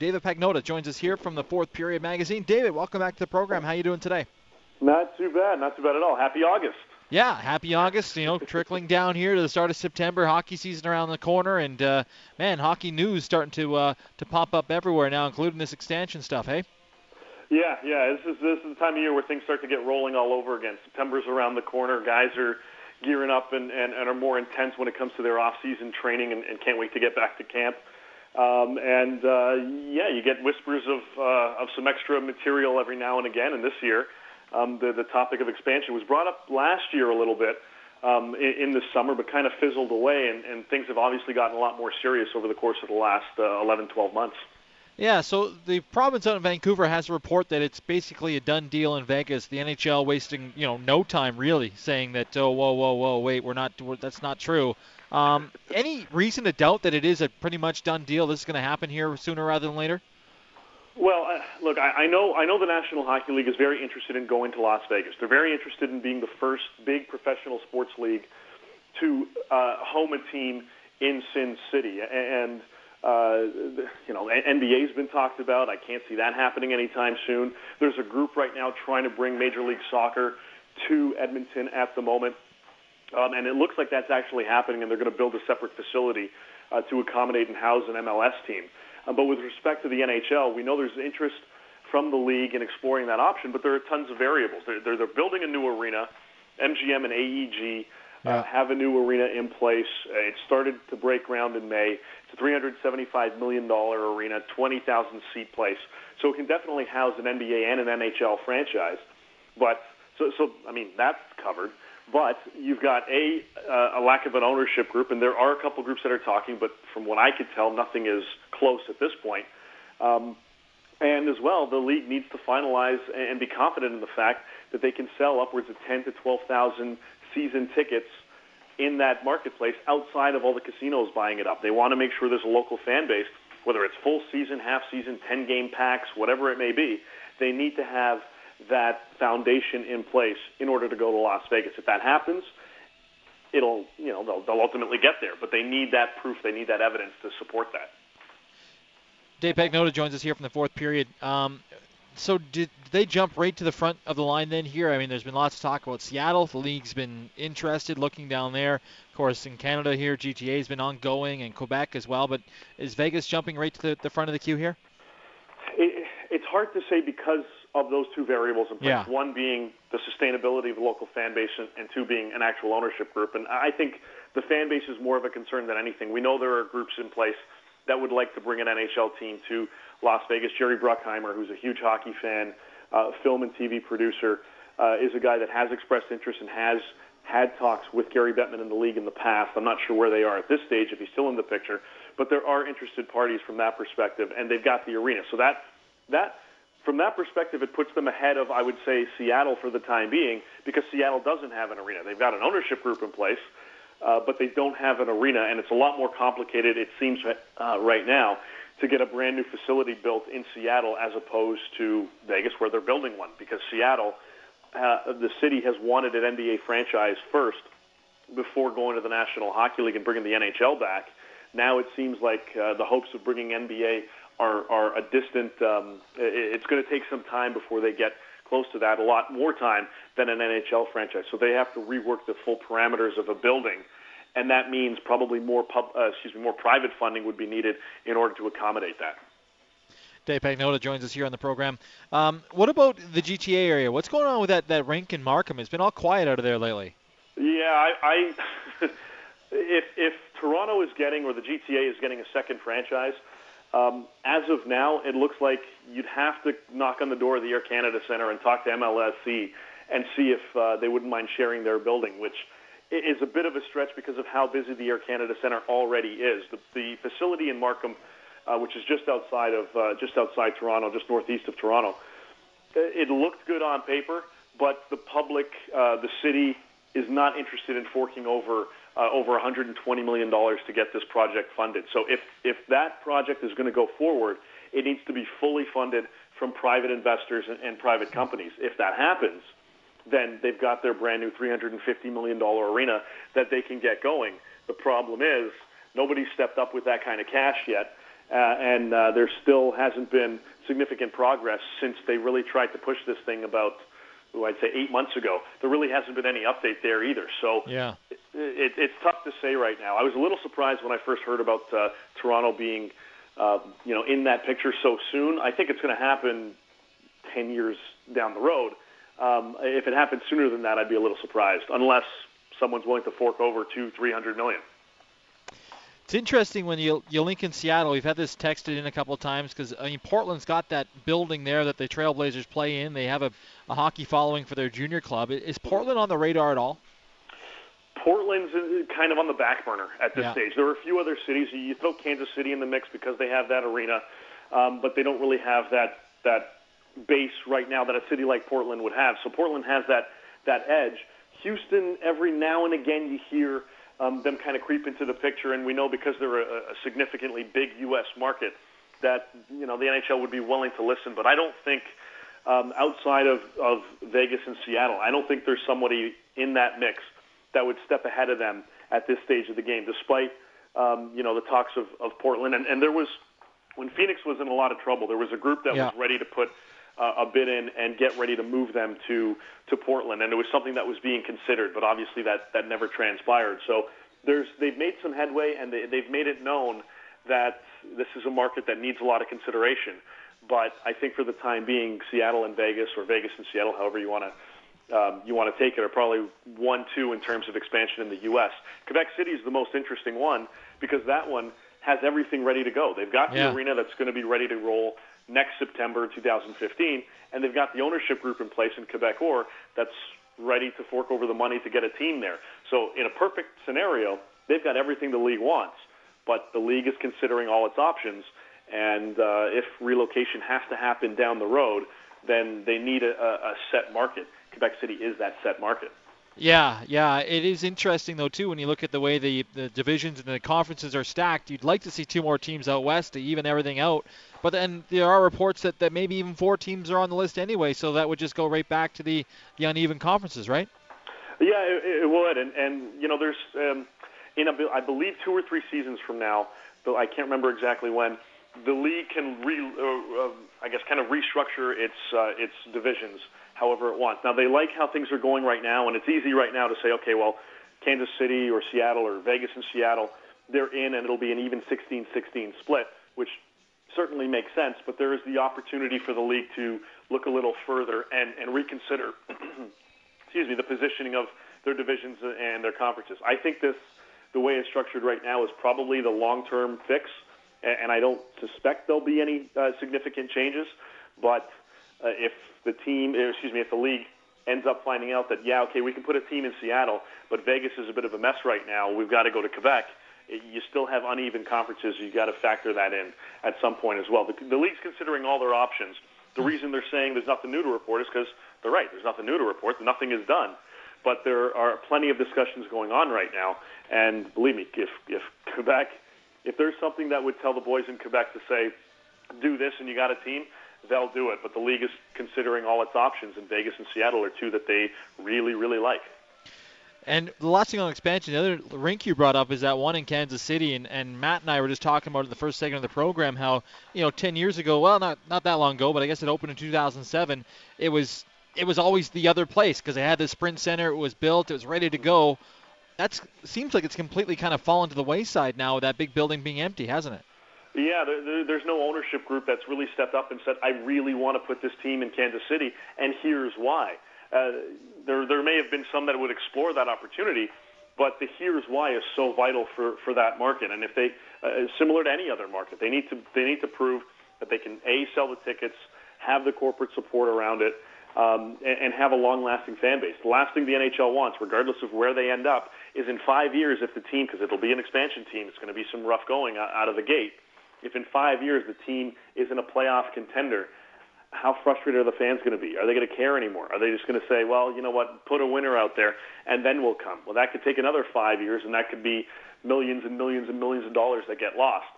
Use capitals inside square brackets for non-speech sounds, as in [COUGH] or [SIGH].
David Pagnotta joins us here from the Fourth Period Magazine. David, welcome back to the program. How you doing today? Not too bad, not too bad at all. Happy August. Yeah, happy August. You know, trickling down here to the start of September, hockey season around the corner, and uh, man, hockey news starting to uh, to pop up everywhere now, including this expansion stuff. Hey. Yeah, yeah. This is this is the time of year where things start to get rolling all over again. September's around the corner. Guys are gearing up and, and, and are more intense when it comes to their off-season training, and, and can't wait to get back to camp. Um, and uh, yeah, you get whispers of uh, of some extra material every now and again. And this year, um, the the topic of expansion was brought up last year a little bit um, in, in the summer, but kind of fizzled away. And, and things have obviously gotten a lot more serious over the course of the last uh, 11, 12 months. Yeah, so the province out in Vancouver has a report that it's basically a done deal in Vegas. The NHL wasting, you know, no time really, saying that, oh, whoa, whoa, whoa, wait, we're not, we're, that's not true. Um, any reason to doubt that it is a pretty much done deal? This is going to happen here sooner rather than later. Well, uh, look, I, I know I know the National Hockey League is very interested in going to Las Vegas. They're very interested in being the first big professional sports league to uh, home a team in Sin City, and uh, you know NBA's been talked about. I can't see that happening anytime soon. There's a group right now trying to bring Major League Soccer to Edmonton at the moment. Um, and it looks like that's actually happening, and they're going to build a separate facility uh, to accommodate and house an MLS team. Um, but with respect to the NHL, we know there's interest from the league in exploring that option, but there are tons of variables. They're, they're, they're building a new arena. MGM and AEG uh, have a new arena in place. Uh, it started to break ground in May. It's a $375 million arena, 20,000 seat place. So it can definitely house an NBA and an NHL franchise. But so, so I mean, that's covered. But you've got a uh, a lack of an ownership group, and there are a couple groups that are talking, but from what I could tell, nothing is close at this point. Um, and as well, the league needs to finalize and be confident in the fact that they can sell upwards of 10 to 12,000 season tickets in that marketplace outside of all the casinos buying it up. They want to make sure there's a local fan base, whether it's full season, half season, 10 game packs, whatever it may be. They need to have that foundation in place in order to go to Las Vegas. If that happens, it'll you know they'll, they'll ultimately get there, but they need that proof, they need that evidence to support that. Dave Pagnotta joins us here from the fourth period. Um, so did they jump right to the front of the line then here? I mean, there's been lots of talk about Seattle. The league's been interested, looking down there. Of course, in Canada here, GTA has been ongoing, and Quebec as well. But is Vegas jumping right to the, the front of the queue here? It, it's hard to say because of those two variables in place. Yeah. One being the sustainability of the local fan base, and, and two being an actual ownership group. And I think the fan base is more of a concern than anything. We know there are groups in place that would like to bring an NHL team to Las Vegas. Jerry Bruckheimer, who's a huge hockey fan, uh, film and TV producer, uh, is a guy that has expressed interest and has had talks with Gary Bettman in the league in the past. I'm not sure where they are at this stage, if he's still in the picture, but there are interested parties from that perspective, and they've got the arena. So that that from that perspective, it puts them ahead of, I would say, Seattle for the time being, because Seattle doesn't have an arena. They've got an ownership group in place, uh, but they don't have an arena, and it's a lot more complicated, it seems, uh, right now, to get a brand new facility built in Seattle as opposed to Vegas, where they're building one, because Seattle, uh, the city has wanted an NBA franchise first before going to the National Hockey League and bringing the NHL back. Now it seems like uh, the hopes of bringing NBA are, are a distant. Um, it's going to take some time before they get close to that. A lot more time than an NHL franchise. So they have to rework the full parameters of a building, and that means probably more pub, uh, excuse me, more private funding would be needed in order to accommodate that. Dave Pagnotta joins us here on the program. Um, what about the GTA area? What's going on with that, that rink in Markham? It's been all quiet out of there lately. Yeah, I, I [LAUGHS] if if Toronto is getting or the GTA is getting a second franchise, um, as of now, it looks like you'd have to knock on the door of the Air Canada Centre and talk to MLSE and see if uh, they wouldn't mind sharing their building, which is a bit of a stretch because of how busy the Air Canada Centre already is. The, the facility in Markham, uh, which is just outside of uh, just outside Toronto, just northeast of Toronto, it looked good on paper, but the public, uh, the city, is not interested in forking over uh, over 120 million dollars to get this project funded. So if if that project is going to go forward, it needs to be fully funded from private investors and, and private companies. If that happens, then they've got their brand new 350 million dollar arena that they can get going. The problem is nobody's stepped up with that kind of cash yet. uh, and uh, there still hasn't been significant progress since they really tried to push this thing about, oh, I'd say eight months ago. There really hasn't been any update there either. So yeah, it, it, it's tough to say right now. I was a little surprised when I first heard about uh, Toronto being, uh, you know, in that picture so soon. I think it's going to happen ten years down the road. Um, if it happened sooner than that, I'd be a little surprised, unless someone's willing to fork over two, three hundred million. It's interesting when you you link in Seattle. We've had this texted in a couple of times because I mean Portland's got that building there that the Trailblazers play in. They have a, a hockey following for their junior club. Is Portland on the radar at all? Portland's uh, kind of on the back burner at this yeah. stage. There are a few other cities. You throw Kansas City in the mix because they have that arena, um, but they don't really have that that base right now that a city like Portland would have. So Portland has that that edge. Houston, every now and again, you hear um, them kind of creep into the picture, and we know because they're a, a significantly big U.S. market that you know the NHL would be willing to listen. But I don't think um, outside of, of Vegas and Seattle, I don't think there's somebody in that mix that would step ahead of them at this stage of the game, despite um, you know the talks of, of Portland. And, and there was when Phoenix was in a lot of trouble, there was a group that yeah. was ready to put uh, a bid in and get ready to move them to to Portland, and it was something that was being considered, but obviously that that never transpired. So there's they've made some headway, and they, they've made it known that this is a market that needs a lot of consideration. But I think for the time being, Seattle and Vegas, or Vegas and Seattle, however you want to um, you want to take it, are probably one, two in terms of expansion in the U.S. Quebec City is the most interesting one because that one has everything ready to go. They've got yeah. the arena that's going to be ready to roll next September 2015, and they've got the ownership group in place in Quebecor that's ready to fork over the money to get a team there. So in a perfect scenario, they've got everything the league wants, but the league is considering all its options, and uh, if relocation has to happen down the road, then they need a, a set market. Quebec City is that set market. Yeah, yeah, it is interesting though too when you look at the way the the divisions and the conferences are stacked. You'd like to see two more teams out west to even everything out, but then there are reports that, that maybe even four teams are on the list anyway, so that would just go right back to the the uneven conferences, right? Yeah, it, it would, and and you know there's um, in a, I believe two or three seasons from now, though I can't remember exactly when, the league can re uh, uh, I guess kind of restructure its uh, its divisions however it wants. Now they like how things are going right now, and it's easy right now to say, okay, well, Kansas City or Seattle or Vegas and Seattle, they're in, and it'll be an even 16-16 split, which certainly makes sense. But there is the opportunity for the league to look a little further and, and reconsider, [CLEARS THROAT] excuse me, the positioning of their divisions and their conferences. I think this, the way it's structured right now, is probably the long-term fix, and I don't suspect there'll be any uh, significant changes. But uh, if the team, excuse me, if the league ends up finding out that yeah, okay, we can put a team in Seattle, but Vegas is a bit of a mess right now. We've got to go to Quebec. You still have uneven conferences. You've got to factor that in at some point as well. The, the league's considering all their options. The reason they're saying there's nothing new to report is because they're right. There's nothing new to report. Nothing is done. But there are plenty of discussions going on right now. And believe me, if if Quebec, if there's something that would tell the boys in Quebec to say, do this and you got a team, they'll do it. But the league is considering all its options, and Vegas and Seattle are two that they really, really like. And the last thing on expansion, the other rink you brought up is that one in Kansas City, and, and Matt and I were just talking about in the first segment of the program how you know 10 years ago, well, not not that long ago, but I guess it opened in 2007. It was it was always the other place because they had the Sprint Center, it was built, it was ready to go. That seems like it's completely kind of fallen to the wayside now with that big building being empty, hasn't it? Yeah, there, there, there's no ownership group that's really stepped up and said, I really want to put this team in Kansas City, and here's why. Uh, there, there may have been some that would explore that opportunity, but the here's why is so vital for, for that market. And if they, uh, similar to any other market, they need to they need to prove that they can a sell the tickets, have the corporate support around it, um, and, and have a long-lasting fan base. The last thing the NHL wants, regardless of where they end up, is in five years if the team, because it'll be an expansion team, it's going to be some rough going out of the gate if in five years the team isn't a playoff contender, how frustrated are the fans going to be? Are they going to care anymore? Are they just going to say, well, you know what, put a winner out there and then we'll come? Well, that could take another five years and that could be millions and millions and millions of dollars that get lost.